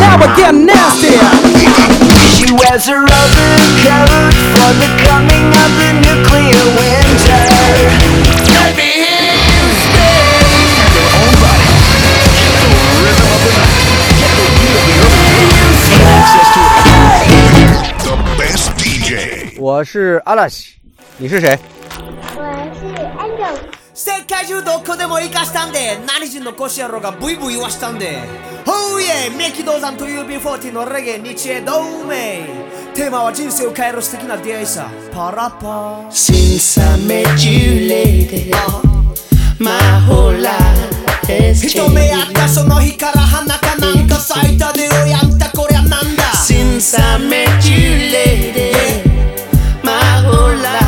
Now we're getting nasty. She wears her overcoat for the coming of the nuclear winter. The best DJ. 我是阿拉西，你是谁？ 世界中どこでも生かしたんで何人の腰野郎がブイブイ言わしたんで。Oh yeah 三木道山という B40 のレゲエ日英同盟。テーマは人生を変える素敵な出会いさ。パラパ Since I met you, lady, my whole life has 一目会ったその日から花かなんか咲いたでおやんたこりゃなんだ。Since I met you, lady, my whole life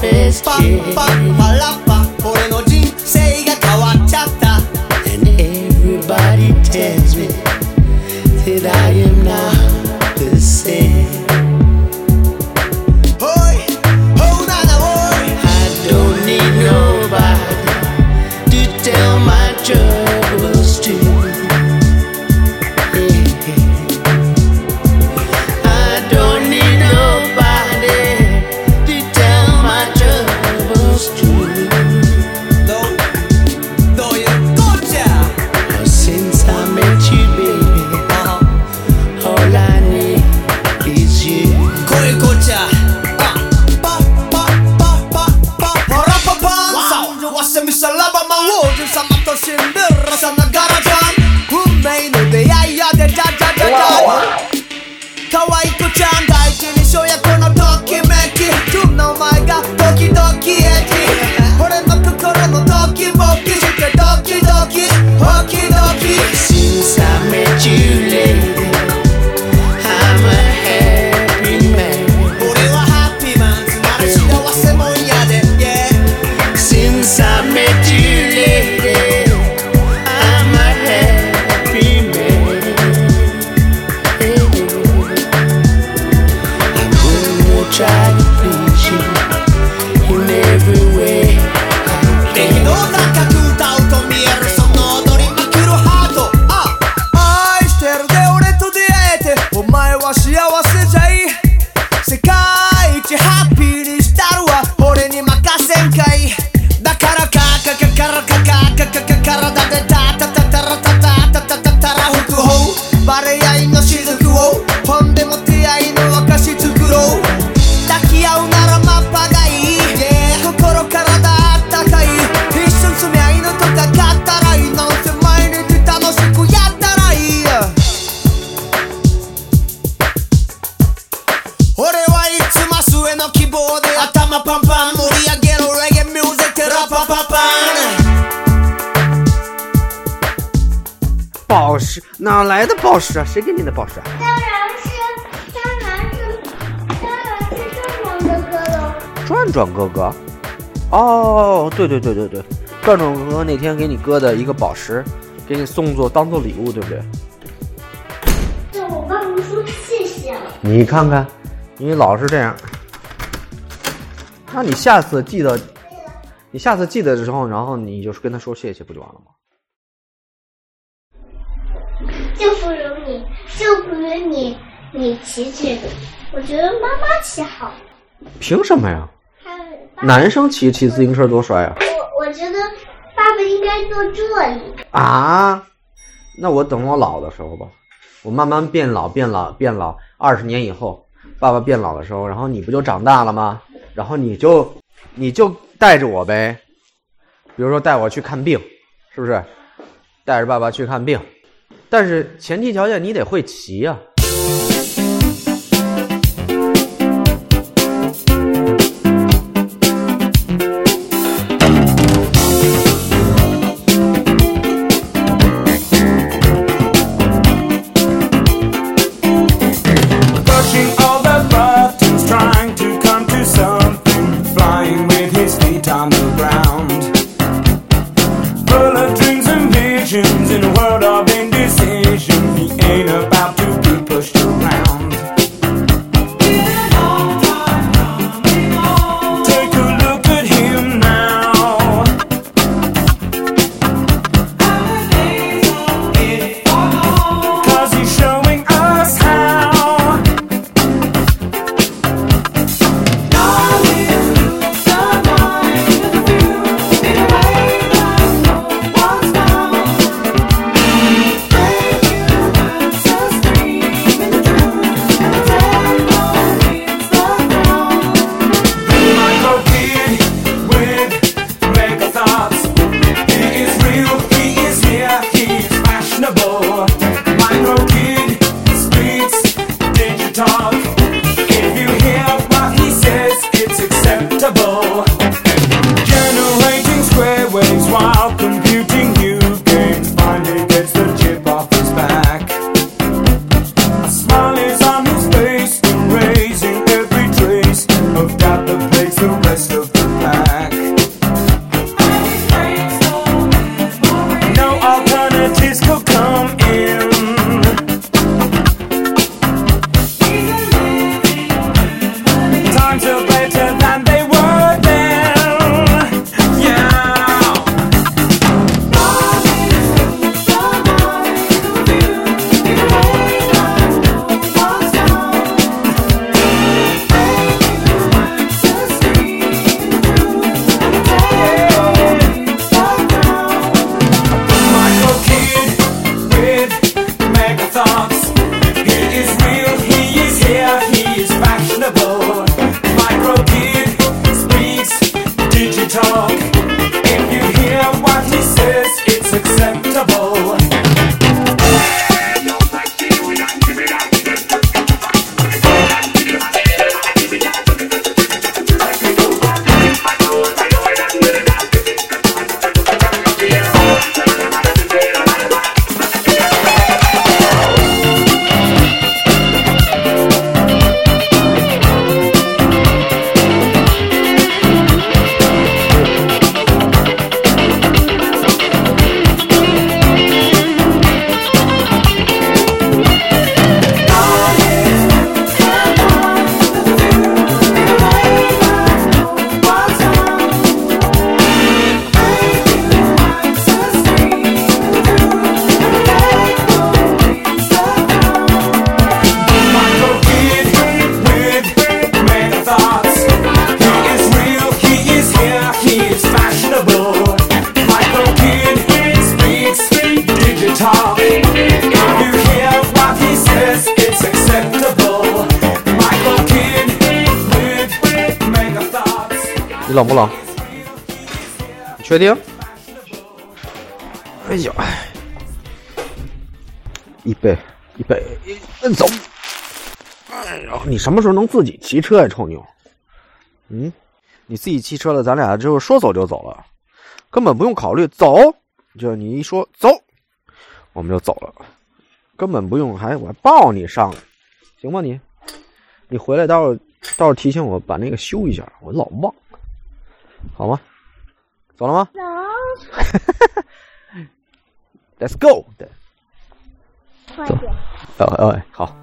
has パッパ changed. パラパ his 哪来的宝石啊？谁给你的宝石啊？当然是当然是当然是正常的歌喽。转转哥哥。哦，对对对对对，转转哥哥那天给你哥的一个宝石，给你送做当做礼物，对不对？对，我忘了说谢谢了。你看看，你老是这样，那你下次记得，你下次记得的时候，然后你就是跟他说谢谢，不就完了吗？就不如你，就不如你，你骑骑。我觉得妈妈骑好。凭什么呀？他男生骑骑自行车多帅啊！我我觉得爸爸应该坐这里。啊，那我等我老的时候吧，我慢慢变老，变老，变老。二十年以后，爸爸变老的时候，然后你不就长大了吗？然后你就你就带着我呗，比如说带我去看病，是不是？带着爸爸去看病，但是前提条件你得会骑呀、visions in a world of indecision. He ain't about 冷不冷？你确定？哎呦，哎，预备，预备，嗯，走。哎呀，你什么时候能自己骑车呀，臭妞？嗯，你自己骑车了，咱俩就是说走就走了，根本不用考虑走，就你一说走，我们就走了，根本不用还我还抱你上来，行吗你？你回来到时候到时候提醒我把那个修一下，我老忘，好吗？走了吗走，？Let's go。对，快点。哦哦，好。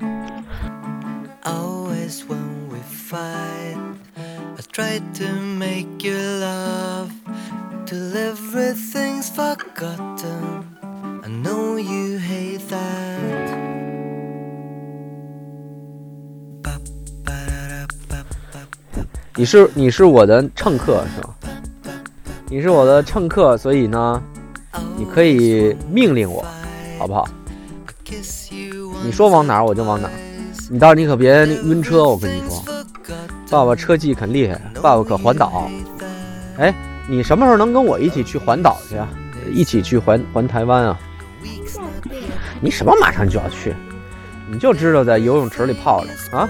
Always when we fight, I try to make you laugh. Till everything's forgotten. I know you hate that. Ba, ba, da, da, ba, ba, ba. 你是你是我的乘客是吧？你是我的乘客，所以呢，你可以命令我，好不好？你说往哪儿我就往哪儿，你到时候你可别晕车，我跟你说，爸爸车技很厉害，爸爸可环岛。哎，你什么时候能跟我一起去环岛去啊？一起去环环台湾啊？你什么马上就要去？你就知道在游泳池里泡着啊？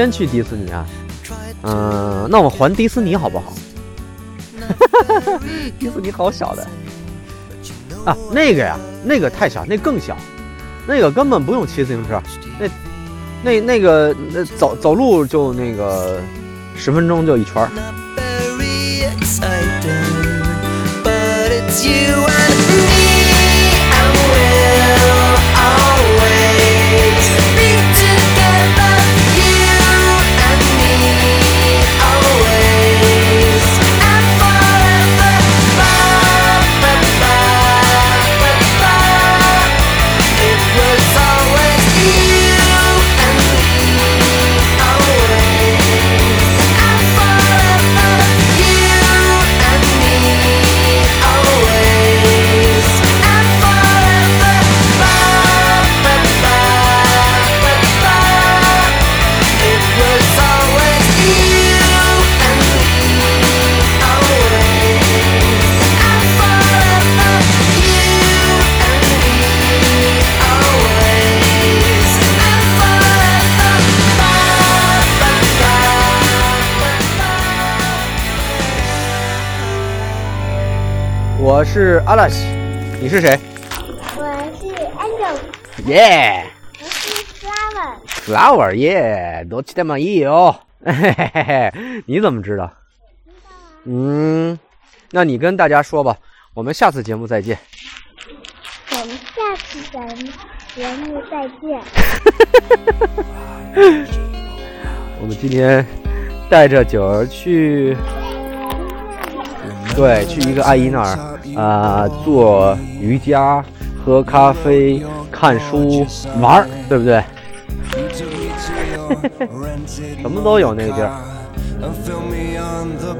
先去迪士尼啊？嗯，那我们环迪士尼好不好？迪士尼好小的啊，那个呀，那个太小，那更小，那个根本不用骑自行车，那那那个那走走路就那个十分钟就一圈儿。我是阿拉西，你是谁？我是 Angel，耶、我是 Flower。flower 耶，多期待满意哦。嘿嘿嘿嘿，你怎么知道？嗯，那你跟大家说吧，我们下次节目再见。我们下次咱们节目再见。我们今天带着九儿去，对，去一个阿姨那儿啊、做瑜伽、喝咖啡、看书、玩儿，对不对？什么都有那个地儿。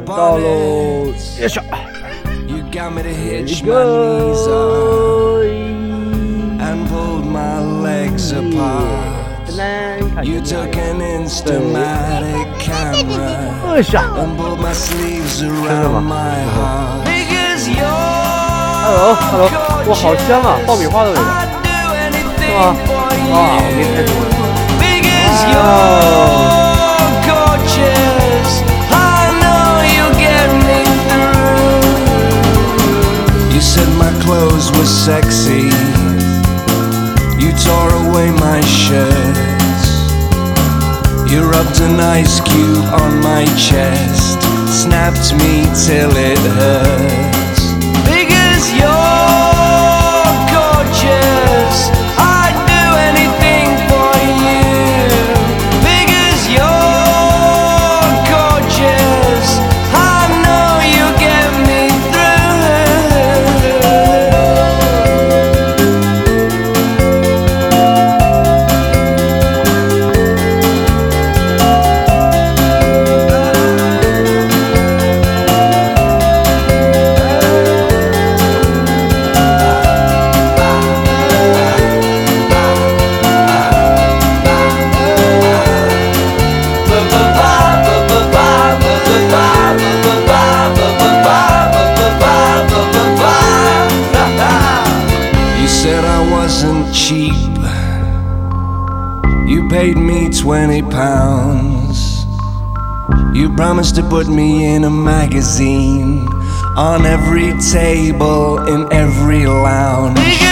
到喽，よいしょ。 You got me to Here hitch we my knees up go。 and pulled my legs apart. 简单看 You 一下 took an Instamatic camera 哎呀 and pulled my sleeves 吗 around my heart. Because you're ，Hello，Hello，哇，好香啊，爆米花的味道， I'd do anything 是吗？ for 哇，我给 you. 你看看。 Because Wow. you're gorgeous. I know you'll get me through. You said my clothes were sexy. You tore away my shirts. You rubbed an ice cube on my chest. Snapped me till it hurts. 20 pounds. You promised to put me in a magazine on every table in every lounge.